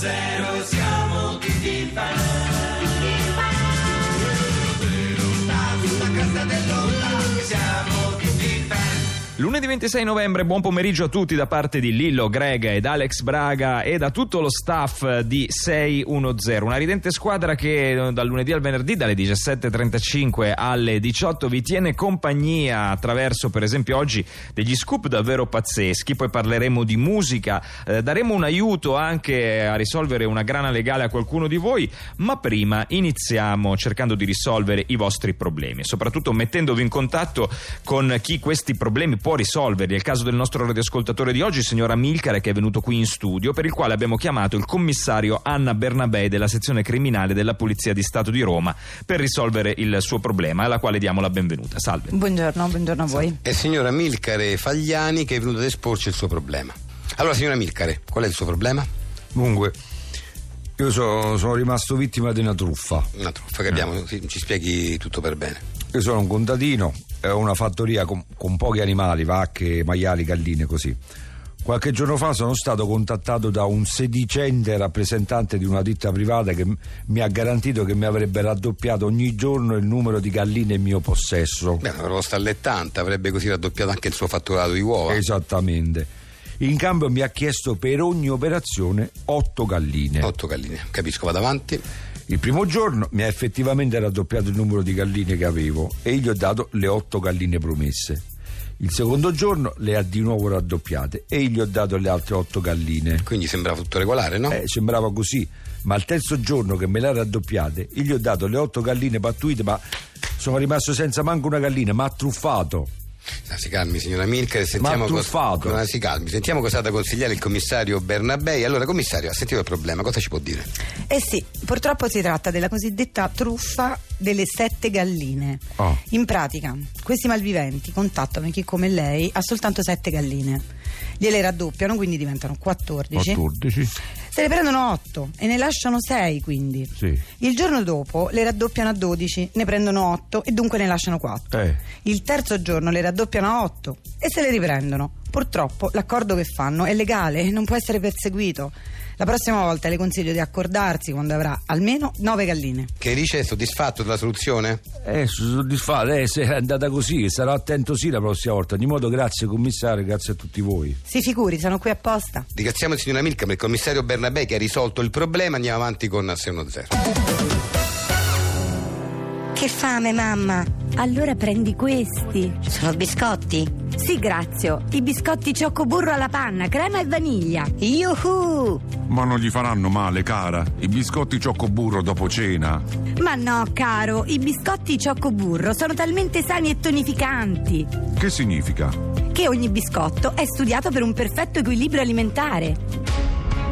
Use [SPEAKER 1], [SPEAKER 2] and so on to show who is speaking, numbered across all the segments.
[SPEAKER 1] 106 siamo tutti fan. Sulla cresta dell'onda siamo tutti fan.
[SPEAKER 2] Lunedì 26 novembre, buon pomeriggio a tutti da parte di Lillo, Greg ed Alex Braga e da tutto lo staff di 610. Una ridente squadra che eh, dal lunedì al venerdì, dalle 17.35 alle 18, vi tiene compagnia attraverso, per esempio, oggi degli scoop davvero pazzeschi. Poi parleremo di musica, eh, daremo un aiuto anche a risolvere una grana legale a qualcuno di voi. Ma prima iniziamo cercando di risolvere i vostri problemi, soprattutto mettendovi in contatto con chi questi problemi può risolverli. È il caso del nostro radioascoltatore di oggi, signora Milcare, che è venuto qui in studio, per il quale abbiamo chiamato il commissario Anna Bernabei della sezione criminale della Polizia di Stato di Roma per risolvere il suo problema, alla quale diamo la benvenuta. Salve.
[SPEAKER 3] Buongiorno, buongiorno a voi.
[SPEAKER 4] È signora Milcare Fagliani che è venuta ad esporci il suo problema. Allora, signora Milcare, qual è il suo problema?
[SPEAKER 5] Comunque, io so- sono rimasto vittima di una truffa.
[SPEAKER 4] Una truffa che abbiamo, ci spieghi tutto per bene.
[SPEAKER 5] Io sono un contadino una fattoria con, con pochi animali, vacche, maiali, galline, così. Qualche giorno fa sono stato contattato da un sedicente rappresentante di una ditta privata che mi ha garantito che mi avrebbe raddoppiato ogni giorno il numero di galline in mio possesso.
[SPEAKER 4] Beh, una proposta allettante, avrebbe così raddoppiato anche il suo fatturato di uova.
[SPEAKER 5] Esattamente. In cambio mi ha chiesto per ogni operazione otto galline.
[SPEAKER 4] Otto galline, capisco, vado avanti.
[SPEAKER 5] Il primo giorno mi ha effettivamente raddoppiato il numero di galline che avevo e gli ho dato le otto galline promesse. Il secondo giorno le ha di nuovo raddoppiate e gli ho dato le altre otto galline.
[SPEAKER 4] Quindi sembrava tutto regolare, no?
[SPEAKER 5] Eh, sembrava così, ma al terzo giorno che me le ha raddoppiate, gli ho dato le otto galline pattuite, ma sono rimasto senza manco una gallina, ma ha truffato.
[SPEAKER 4] Ah, Si calmi, signora Milcare, sentiamo cosa- si calmi, sentiamo cosa ha da consigliare il commissario Bernabei. Allora, commissario, ha sentito il problema, cosa ci può dire?
[SPEAKER 3] Eh sì, purtroppo si tratta della cosiddetta truffa delle sette galline.
[SPEAKER 5] Oh.
[SPEAKER 3] In pratica, questi malviventi contattano chi come lei ha soltanto sette galline. Gliele raddoppiano, quindi diventano 14.
[SPEAKER 5] 14.
[SPEAKER 3] Se ne prendono 8 e ne lasciano 6 quindi.
[SPEAKER 5] Sì.
[SPEAKER 3] Il giorno dopo le raddoppiano a 12, ne prendono 8 e dunque ne lasciano 4.
[SPEAKER 5] Eh.
[SPEAKER 3] Il terzo giorno le raddoppiano a 8 e se le riprendono. Purtroppo l'accordo che fanno è legale e non può essere perseguito. La prossima volta le consiglio di accordarsi quando avrà almeno 9 galline.
[SPEAKER 4] Che dice, è soddisfatto della soluzione?
[SPEAKER 5] Eh, sono soddisfatto, eh, se è andata così, sarò attento sì la prossima volta. Di modo grazie commissario, grazie a tutti voi.
[SPEAKER 3] Si figuri, sono qui apposta.
[SPEAKER 4] Ringraziamo il signora Milcare, il commissario Bernabei che ha risolto il problema, andiamo avanti con 610.
[SPEAKER 6] Che fame, mamma!
[SPEAKER 7] Allora prendi questi.
[SPEAKER 6] Sono biscotti?
[SPEAKER 7] Sì, grazie. I biscotti ciocco burro alla panna, crema e vaniglia.
[SPEAKER 6] Yuhu!
[SPEAKER 8] Ma non gli faranno male, cara. I biscotti cioccoburro dopo cena.
[SPEAKER 7] Ma no, caro, i biscotti ciocco burro sono talmente sani e tonificanti
[SPEAKER 8] Che significa?
[SPEAKER 7] che ogni biscotto è studiato per un perfetto equilibrio alimentare.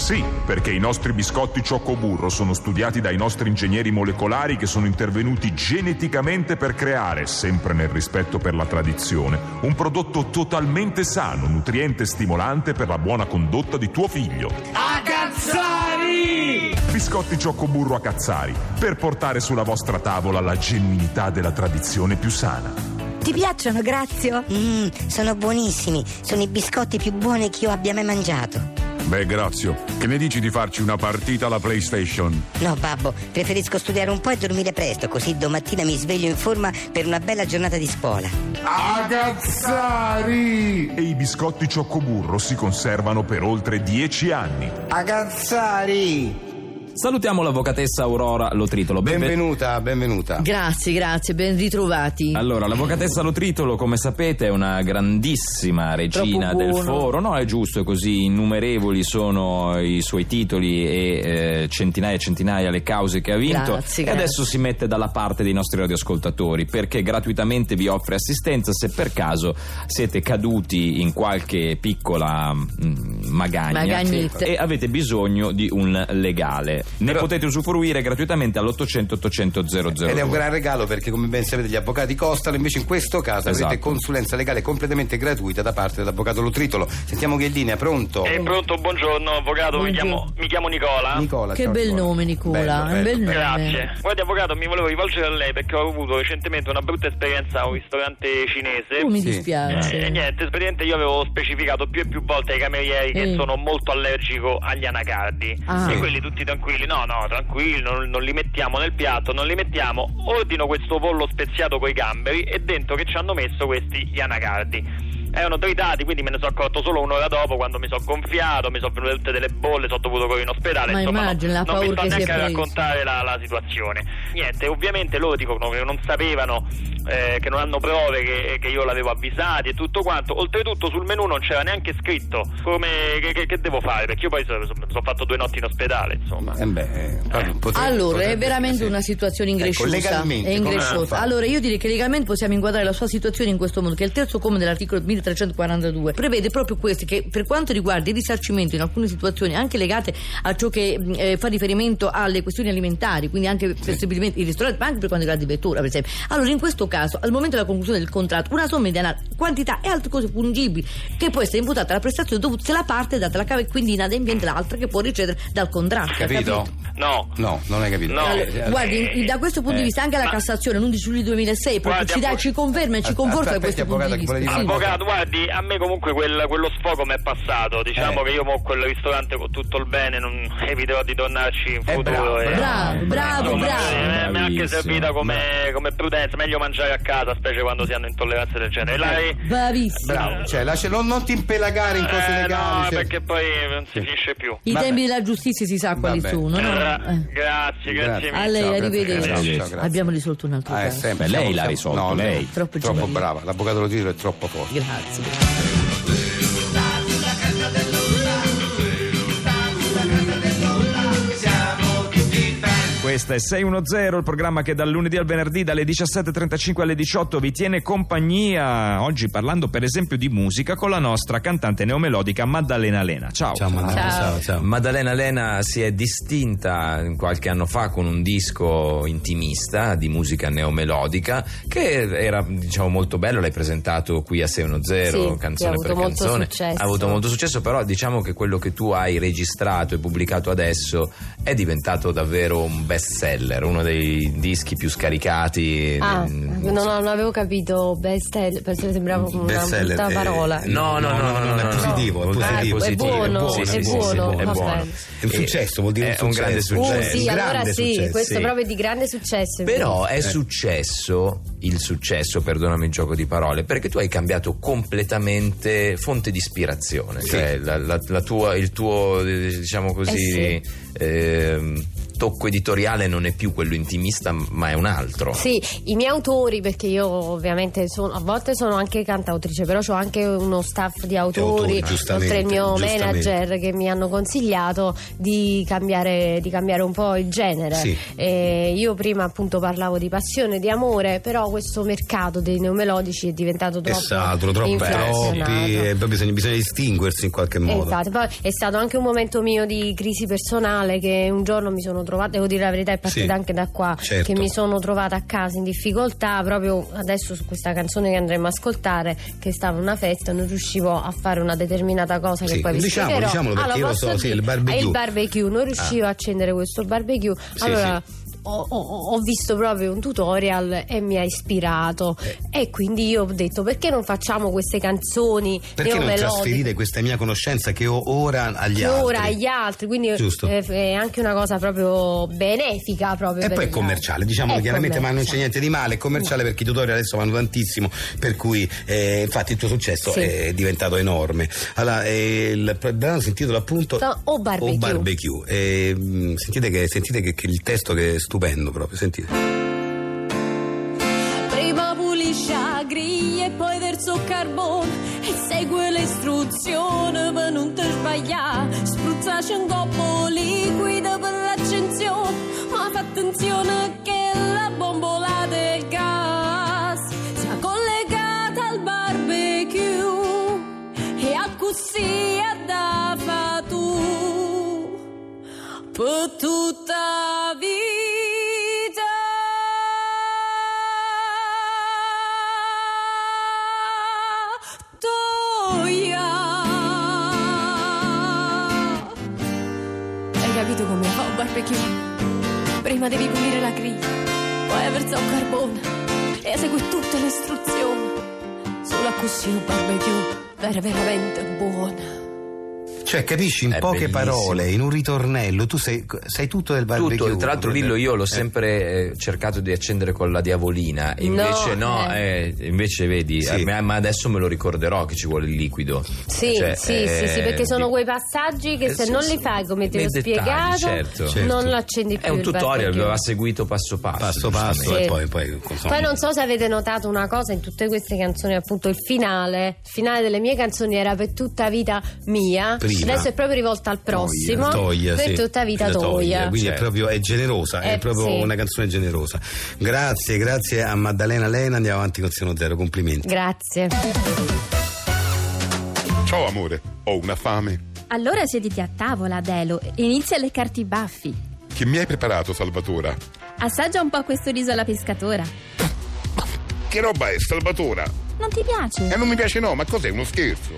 [SPEAKER 9] Sì, perché i nostri biscotti cioccoburro sono studiati dai nostri ingegneri molecolari che sono intervenuti geneticamente per creare, sempre nel rispetto per la tradizione, un prodotto totalmente sano, nutriente e stimolante per la buona condotta di tuo figlio. Biscotti cioccoburro a Cazzari, per portare sulla vostra tavola la genuinità della tradizione più sana.
[SPEAKER 7] Ti piacciono, Grazio?
[SPEAKER 6] Mmm, sono buonissimi. Sono i biscotti più buoni che io abbia mai mangiato.
[SPEAKER 8] Beh, grazie. Che ne dici di farci una partita alla PlayStation?
[SPEAKER 6] No, babbo, preferisco studiare un po' e dormire presto, così domattina mi sveglio in forma per una bella giornata di scuola.
[SPEAKER 9] Agazzari! E i biscotti cioccoburro si conservano per oltre 10 anni.
[SPEAKER 1] Agazzari!
[SPEAKER 2] Salutiamo l'avvocatessa Aurora Lotritolo. Benve-
[SPEAKER 4] Benvenuta, benvenuta.
[SPEAKER 10] Grazie, grazie, ben ritrovati.
[SPEAKER 2] Allora, l'avvocatessa Lotritolo, come sapete, è una grandissima regina del foro. No, è giusto, è così innumerevoli sono i suoi titoli e eh, centinaia e centinaia le cause che ha vinto.
[SPEAKER 10] Grazie,
[SPEAKER 2] e
[SPEAKER 10] grazie.
[SPEAKER 2] adesso si mette dalla parte dei nostri radioascoltatori perché gratuitamente vi offre assistenza se per caso siete caduti in qualche piccola mm, magagna
[SPEAKER 10] Magagnetta.
[SPEAKER 2] e avete bisogno di un legale. Ne potete usufruire gratuitamente all'800 800 002.
[SPEAKER 4] Ed è un gran regalo perché, come ben sapete, gli avvocati costano. Invece, in questo caso
[SPEAKER 2] Esatto.
[SPEAKER 4] avrete consulenza legale completamente gratuita da parte dell'avvocato Lotritolo. Sentiamo che è in linea, pronto?
[SPEAKER 11] Eh, pronto, buongiorno avvocato, mi chiamo, mi chiamo Nicola.
[SPEAKER 4] Nicola,
[SPEAKER 10] Che
[SPEAKER 4] ciao,
[SPEAKER 10] bel
[SPEAKER 4] Nicola.
[SPEAKER 10] nome Nicola,
[SPEAKER 4] Bello,
[SPEAKER 10] è bel
[SPEAKER 4] bello.
[SPEAKER 10] nome.
[SPEAKER 11] Grazie. Guardi avvocato, mi volevo rivolgere a lei perché ho avuto recentemente una brutta esperienza a un ristorante cinese.
[SPEAKER 10] Oh, mi
[SPEAKER 4] Sì.
[SPEAKER 10] dispiace.
[SPEAKER 11] Eh, niente, praticamente io avevo specificato più e più volte ai camerieri che
[SPEAKER 10] Eh.
[SPEAKER 11] sono molto allergico agli anacardi.
[SPEAKER 10] Ah.
[SPEAKER 11] E quelli tutti tranquilli, no, no, tranquilli, non, non li mettiamo nel piatto, non li mettiamo. Ordino questo pollo speziato coi gamberi e dentro che ci hanno messo questi gli anacardi. Erano tritati, quindi me ne sono accorto solo un'ora dopo quando mi sono gonfiato, mi sono venute tutte delle bolle, sono dovuto correre in ospedale.
[SPEAKER 10] Ma
[SPEAKER 11] insomma, no,
[SPEAKER 10] immagino la
[SPEAKER 11] non mi sto
[SPEAKER 10] è
[SPEAKER 11] neanche a raccontare la, la situazione. Niente, ovviamente loro dicono che non sapevano, eh, che non hanno prove che, che io l'avevo avvisati e tutto quanto. Oltretutto sul menù non c'era neanche scritto come che, che- che devo fare, perché io poi sono, sono fatto due notti in ospedale, insomma.
[SPEAKER 4] Eh beh, eh, proprio potre-
[SPEAKER 10] Allora, è
[SPEAKER 4] potrebbe-
[SPEAKER 10] veramente
[SPEAKER 4] sì.
[SPEAKER 10] una situazione ingresciosa.
[SPEAKER 4] Ecco, legalmente,
[SPEAKER 10] è ingresciosa. Allora, io direi che legalmente possiamo inquadrare la sua situazione in questo modo, che il terzo comma dell'articolo 1342 prevede proprio questo, che per quanto riguarda il risarcimento in alcune situazioni, anche legate a ciò che eh, fa riferimento alle questioni alimentari, quindi anche possibilmente il ristorante, ma anche per quanto riguarda il vettura, per esempio. Allora, in questo caso, al momento della conclusione del contratto, una somma di denaro, quantità e altre cose fungibili che può essere imputata alla prestazione dovuta se la parte è data la cava e quindi inadempiente l'altra che può ricevere dal contratto.
[SPEAKER 4] Capito?
[SPEAKER 11] No.
[SPEAKER 4] No, non hai capito.
[SPEAKER 11] No.
[SPEAKER 10] Allora,
[SPEAKER 4] eh,
[SPEAKER 10] guardi, da questo punto di
[SPEAKER 4] eh.
[SPEAKER 10] vista anche la Cassazione l'11 luglio 2006 proprio
[SPEAKER 11] Guardi,
[SPEAKER 10] ci, dà, ci conferma e ci conforta da questo punto di vista. Sì.
[SPEAKER 11] Avvocato, guardi, a me comunque quel- quello sfogo mi è passato. Diciamo
[SPEAKER 4] Eh.
[SPEAKER 11] che io mo quel ristorante con tutto il bene non eviterò di tornarci in
[SPEAKER 4] Eh,
[SPEAKER 11] futuro.
[SPEAKER 4] bravo,
[SPEAKER 11] e-
[SPEAKER 10] bravo, bravo,
[SPEAKER 11] Insomma,
[SPEAKER 10] bravo.
[SPEAKER 11] eh, Mi è anche servita come, come prudenza, meglio mangiare a casa, specie quando si hanno intolleranze del genere. Lei...
[SPEAKER 10] Bravissimo.
[SPEAKER 4] Bravo, cioè, lascia- non, non ti impelagare in cose
[SPEAKER 11] Eh,
[SPEAKER 4] legali.
[SPEAKER 11] no,
[SPEAKER 4] cioè-
[SPEAKER 11] perché poi non si finisce più.
[SPEAKER 10] I
[SPEAKER 4] Vabbè.
[SPEAKER 10] tempi della giustizia si sa quali
[SPEAKER 4] Vabbè.
[SPEAKER 10] sono, no?
[SPEAKER 11] Gra-
[SPEAKER 10] Eh.
[SPEAKER 11] Grazie, grazie.
[SPEAKER 10] A lei,
[SPEAKER 4] Ciao, grazie,
[SPEAKER 10] arrivederci.
[SPEAKER 4] ciao, ciao, grazie.
[SPEAKER 10] Abbiamo risolto un altro
[SPEAKER 4] Ah,
[SPEAKER 10] caso.
[SPEAKER 4] sempre,
[SPEAKER 2] lei l'ha risolto,
[SPEAKER 4] no,
[SPEAKER 2] lei.
[SPEAKER 10] Troppo
[SPEAKER 4] troppo brava. L'avvocato Lotritolo è troppo forte.
[SPEAKER 10] Grazie.
[SPEAKER 1] Siamo fan.
[SPEAKER 2] Questa è 610, il programma che dal lunedì al venerdì dalle 17.35 alle 18 vi tiene compagnia. Oggi parlando per esempio di musica con la nostra cantante neomelodica Maddalena Lena. Ciao.
[SPEAKER 12] Maddalena Lena si è distinta qualche anno fa con un disco intimista di musica neomelodica che era diciamo molto bello, l'hai presentato qui a 610,
[SPEAKER 13] Sì,
[SPEAKER 12] canzone per canzone. Ha avuto molto successo, però diciamo che quello che tu hai registrato e pubblicato adesso è diventato davvero un best seller, uno dei dischi più scaricati.
[SPEAKER 13] Ah,
[SPEAKER 12] Mm,
[SPEAKER 13] non, non avevo capito bestseller, perché sembrava una brutta
[SPEAKER 4] eh,
[SPEAKER 13] parola.
[SPEAKER 12] No, no, no, no, no,
[SPEAKER 4] è
[SPEAKER 12] no,
[SPEAKER 4] positivo,
[SPEAKER 12] no.
[SPEAKER 4] è positivo.
[SPEAKER 12] È
[SPEAKER 13] È buono,
[SPEAKER 12] Sì, sì,
[SPEAKER 13] è
[SPEAKER 12] sì,
[SPEAKER 13] buono,
[SPEAKER 12] sì, è buono.
[SPEAKER 4] È un successo, vuol dire
[SPEAKER 12] È
[SPEAKER 4] un
[SPEAKER 12] un grande
[SPEAKER 4] successo.
[SPEAKER 13] Uh,
[SPEAKER 12] successo.
[SPEAKER 13] sì,
[SPEAKER 4] Un
[SPEAKER 13] allora
[SPEAKER 4] grande
[SPEAKER 13] sì,
[SPEAKER 4] successo,
[SPEAKER 13] questo
[SPEAKER 12] sì.
[SPEAKER 13] proprio è di grande successo.
[SPEAKER 12] Però è
[SPEAKER 4] Eh.
[SPEAKER 12] successo il successo, perdonami il gioco di parole, perché tu hai cambiato completamente fonte di ispirazione, cioè la, la- la tua, il tuo, eh, diciamo così,
[SPEAKER 13] Eh
[SPEAKER 12] ehm, tocco editoriale non è più quello intimista, ma è un altro.
[SPEAKER 13] Sì, i miei autori, perché io ovviamente sono, a volte sono anche cantautrice, però ho anche uno staff di autori,
[SPEAKER 4] autori, giustamente,
[SPEAKER 13] oltre il mio manager che mi hanno consigliato di cambiare, di cambiare un po' il genere.
[SPEAKER 4] Sì.
[SPEAKER 13] E io prima appunto parlavo di passione, di amore, però questo mercato dei neomelodici è diventato
[SPEAKER 4] È
[SPEAKER 13] troppo
[SPEAKER 4] saturo, troppo, troppi, e poi bisogna, bisogna distinguersi in qualche modo.
[SPEAKER 13] Esatto, poi è stato anche un momento mio di crisi personale che un giorno mi sono trovata, devo dire la verità, è partita
[SPEAKER 4] Sì,
[SPEAKER 13] anche da qua,
[SPEAKER 4] certo.
[SPEAKER 13] che mi sono trovata a casa in difficoltà proprio adesso su questa canzone che andremo a ascoltare, che stava una festa, non riuscivo a fare una determinata cosa che
[SPEAKER 4] Sì,
[SPEAKER 13] poi vi
[SPEAKER 4] diciamolo,
[SPEAKER 13] spiegherò.
[SPEAKER 4] diciamolo, perché io lo so, sì,
[SPEAKER 13] dire?
[SPEAKER 4] il barbecue.
[SPEAKER 13] È il barbecue, non riuscivo a accendere questo barbecue,
[SPEAKER 4] Sì,
[SPEAKER 13] allora... Ho, ho- ho visto proprio un tutorial e mi ha ispirato
[SPEAKER 4] Eh.
[SPEAKER 13] e quindi io ho detto perché non facciamo queste canzoni
[SPEAKER 4] Perché non
[SPEAKER 13] neomelodiche?
[SPEAKER 4] trasferire questa mia conoscenza che ho ora agli
[SPEAKER 13] che
[SPEAKER 4] altri?
[SPEAKER 13] ora agli altri, quindi
[SPEAKER 4] Giusto.
[SPEAKER 13] eh, è anche una cosa proprio benefica proprio
[SPEAKER 4] E poi è commerciale, diciamolo
[SPEAKER 13] È
[SPEAKER 4] chiaramente, ma non c'è
[SPEAKER 13] commerciale.
[SPEAKER 4] niente di male, è commerciale perché i tutorial adesso vanno tantissimo, per cui eh, infatti il tuo successo
[SPEAKER 13] Sì.
[SPEAKER 4] è diventato enorme. Allora, eh, il brano si intitola appunto
[SPEAKER 13] O Barbecue.
[SPEAKER 4] O Barbecue. Mm, sentite che, sentite che, che il testo che stupendo proprio, sentite.
[SPEAKER 14] Prima pulisci la griglia e poi verso il carbone e segue le istruzioni per non ti sbagliare. Spruzzaci un coppo liquido per l'accensione, ma fa attenzione che la bombola del gas sia collegata al barbecue e a così da fa per tutta vita. Barbecue? Prima devi pulire la griglia, poi versare un carbone e segui tutte le istruzioni. Solo così un barbecue vera veramente buono.
[SPEAKER 4] Cioè, capisci in
[SPEAKER 12] È
[SPEAKER 4] poche
[SPEAKER 12] bellissimo.
[SPEAKER 4] parole, in un ritornello, tu sai, sai tutto del barbecue.
[SPEAKER 12] Tutto, tra l'altro Lillo io l'ho
[SPEAKER 4] Eh.
[SPEAKER 12] sempre eh, cercato di accendere con la diavolina, invece no,
[SPEAKER 13] No,
[SPEAKER 12] eh, invece vedi,
[SPEAKER 4] Sì.
[SPEAKER 12] eh, ma adesso me lo ricorderò che ci vuole il liquido.
[SPEAKER 13] Sì,
[SPEAKER 12] Cioè,
[SPEAKER 13] sì,
[SPEAKER 12] eh,
[SPEAKER 13] sì, sì, perché sono quei passaggi che
[SPEAKER 12] Eh,
[SPEAKER 13] se
[SPEAKER 12] sì,
[SPEAKER 13] non li fai come ti ho
[SPEAKER 12] dettagli,
[SPEAKER 13] spiegato,
[SPEAKER 12] certo.
[SPEAKER 4] Certo.
[SPEAKER 13] non lo accendi più.
[SPEAKER 12] È un tutorial, va seguito passo passo.
[SPEAKER 4] Passo passo
[SPEAKER 13] Sì.
[SPEAKER 4] e poi, poi insomma.
[SPEAKER 13] Poi non so se avete notato una cosa in tutte queste canzoni, appunto il finale, il finale delle mie canzoni era per tutta vita mia,
[SPEAKER 4] Prima.
[SPEAKER 13] Adesso è proprio rivolta al prossimo,
[SPEAKER 4] Toia,
[SPEAKER 13] per
[SPEAKER 4] sì.
[SPEAKER 13] tutta vita toia.
[SPEAKER 4] Quindi
[SPEAKER 12] Certo.
[SPEAKER 4] è proprio è generosa, è
[SPEAKER 13] Eh,
[SPEAKER 4] proprio
[SPEAKER 13] sì.
[SPEAKER 4] una canzone generosa. Grazie, grazie a Maddalena Lena, andiamo avanti con Seno Zero, complimenti.
[SPEAKER 13] Grazie.
[SPEAKER 8] Ciao amore, ho una fame.
[SPEAKER 15] Allora sediti a tavola, Adelo, e inizia a leccarti i baffi.
[SPEAKER 8] Che mi hai preparato, Salvatora?
[SPEAKER 15] Assaggia un po' questo riso alla pescatora.
[SPEAKER 8] Che roba è, Salvatora?
[SPEAKER 15] Non ti piace?
[SPEAKER 8] Eh, non mi piace no, ma cos'è, uno scherzo?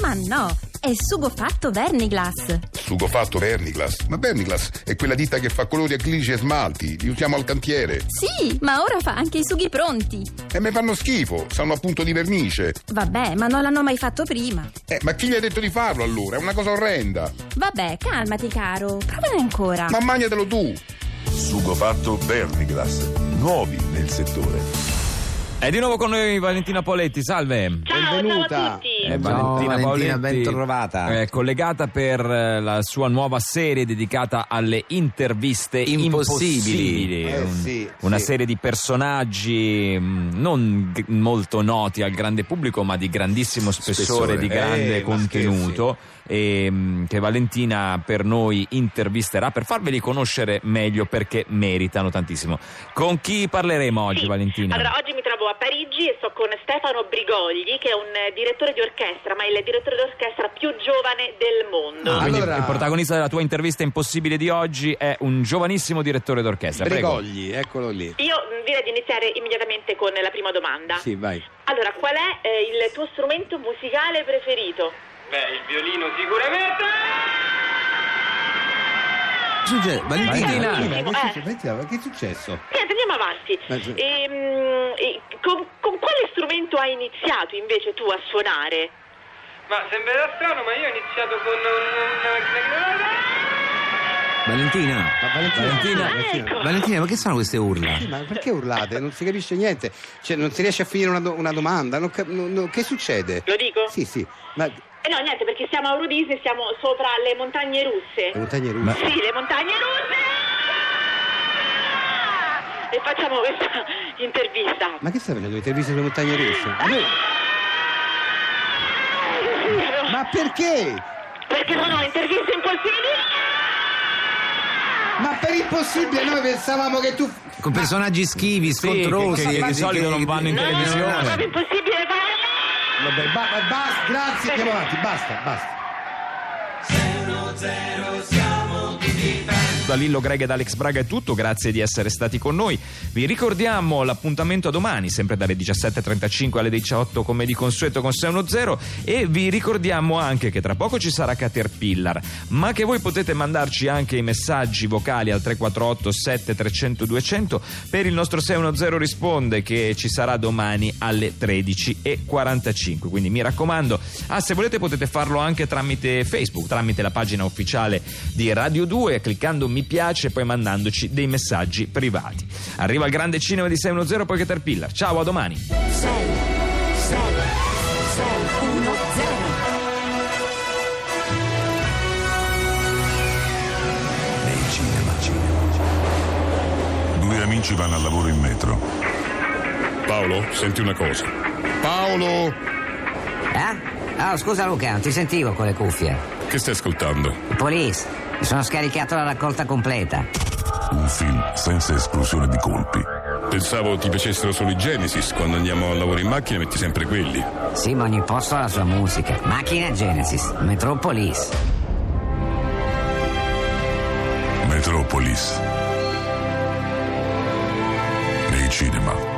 [SPEAKER 15] Ma no, è sugo fatto Vermiglass.
[SPEAKER 8] Sugo fatto Vermiglass. Ma Vermiglass è quella ditta che fa colori acrilici e smalti. Li usiamo al cantiere.
[SPEAKER 15] Sì, ma ora fa anche i sughi pronti.
[SPEAKER 8] E mi fanno schifo, sanno appunto di vernice.
[SPEAKER 15] Vabbè, ma non l'hanno mai fatto prima.
[SPEAKER 8] Eh, ma chi gli ha detto di farlo allora? È una cosa orrenda.
[SPEAKER 15] Vabbè, calmati, caro. Provane ancora.
[SPEAKER 8] Ma mangiatelo tu. Sugo fatto Vermiglass. Nuovi nel settore.
[SPEAKER 2] È di nuovo con noi Valentina Poletti, salve.
[SPEAKER 4] Benvenuta.
[SPEAKER 2] Eh,
[SPEAKER 4] Ciao, Valentina,
[SPEAKER 2] Poletti
[SPEAKER 4] ben trovata.
[SPEAKER 2] È collegata per eh, la sua nuova serie dedicata alle interviste impossibili.
[SPEAKER 4] Impossibili. Eh,
[SPEAKER 2] Un-
[SPEAKER 4] sì,
[SPEAKER 2] una
[SPEAKER 4] sì.
[SPEAKER 2] serie di personaggi mh, non g- molto noti al grande pubblico, ma di grandissimo spessore,
[SPEAKER 4] Spessore.
[SPEAKER 2] di grande
[SPEAKER 4] Eh,
[SPEAKER 2] contenuto. E, mh, che Valentina per noi intervisterà per farveli conoscere meglio perché meritano tantissimo. Con chi parleremo oggi, Valentina?
[SPEAKER 16] Allora, oggi mi trovo a Parigi e sto con Stefano Brigogli, che è un eh, direttore di orchestra, ma è il direttore d'orchestra più giovane del mondo.
[SPEAKER 2] Quindi il protagonista della tua intervista impossibile di oggi è un giovanissimo direttore d'orchestra. Prego.
[SPEAKER 4] Brigogli, eccolo lì.
[SPEAKER 16] Io mh, direi di iniziare immediatamente con la prima domanda.
[SPEAKER 4] Sì, vai.
[SPEAKER 16] Allora, qual è eh, il tuo strumento musicale preferito?
[SPEAKER 1] Beh, il violino sicuramente.
[SPEAKER 4] Succe- Valentina,
[SPEAKER 2] Valentina.
[SPEAKER 4] Valentina, che,
[SPEAKER 16] Eh.
[SPEAKER 4] Valentina, ma che è successo?
[SPEAKER 16] Niente, andiamo avanti.
[SPEAKER 4] Eh.
[SPEAKER 16] Ehm, e con, con quale strumento hai iniziato invece tu a suonare?
[SPEAKER 1] Ma sembrerà strano, ma io ho iniziato con un...
[SPEAKER 17] Valentina,
[SPEAKER 4] Ma Valentina,
[SPEAKER 2] Valentina.
[SPEAKER 4] Valentina,
[SPEAKER 17] Valentina, ma che sono queste urla?
[SPEAKER 4] Sì, ma perché urlate? Non si capisce niente. Cioè, non si riesce a finire una, do- una domanda. Non non- non- che succede?
[SPEAKER 16] Lo dico?
[SPEAKER 4] Sì, sì. Ma
[SPEAKER 16] Eh no, niente, perché siamo a Euro Disney, siamo sopra le montagne russe.
[SPEAKER 4] montagne russe.
[SPEAKER 16] Sì, le montagne russe! E facciamo questa intervista.
[SPEAKER 4] Ma che stai facendo? Interviste sulle montagne russe? Ma noi- Ma perché?
[SPEAKER 16] Perché sono interviste impossibili?
[SPEAKER 4] Ma per impossibile noi pensavamo che tu.
[SPEAKER 17] Con personaggi schivi, scontrosi.
[SPEAKER 2] che- che di solito non vanno in
[SPEAKER 16] No, no, no,
[SPEAKER 2] televisione.
[SPEAKER 16] no, è proprio impossibile!
[SPEAKER 4] Vabbè, ba- ba- basta, grazie, andiamo avanti, basta, basta.
[SPEAKER 2] Da Lillo Greg ed Alex Braga è tutto, grazie di essere stati con noi. Vi ricordiamo l'appuntamento a domani, sempre dalle 17.35 alle 18 come di consueto con 610 e vi ricordiamo anche che tra poco ci sarà Caterpillar, ma che voi potete mandarci anche i messaggi vocali al 348 7300 200 per il nostro 610 risponde che ci sarà domani alle 13.45. Quindi mi raccomando, ah, se volete potete farlo anche tramite Facebook, tramite la pagina ufficiale di Radio 2, cliccando mi piace e poi mandandoci dei messaggi privati. Arriva il grande cinema di 610 poi Caterpillar. Ciao, a domani.
[SPEAKER 7] 6 6 6 1 0
[SPEAKER 8] Due amici vanno al lavoro in metro. Paolo, senti una cosa. Paolo!
[SPEAKER 6] Eh? Oh, scusa Luca, non ti sentivo con le cuffie.
[SPEAKER 8] Che stai ascoltando?
[SPEAKER 6] Police, mi sono scaricato la raccolta completa.
[SPEAKER 8] Un film senza esclusione di colpi. Pensavo ti piacessero solo i Genesis. Quando andiamo al lavoro in macchina metti sempre quelli.
[SPEAKER 6] Sì, ma ogni posto ha la sua musica. Macchina Genesis, Metropolis.
[SPEAKER 8] Metropolis. Nei cinema.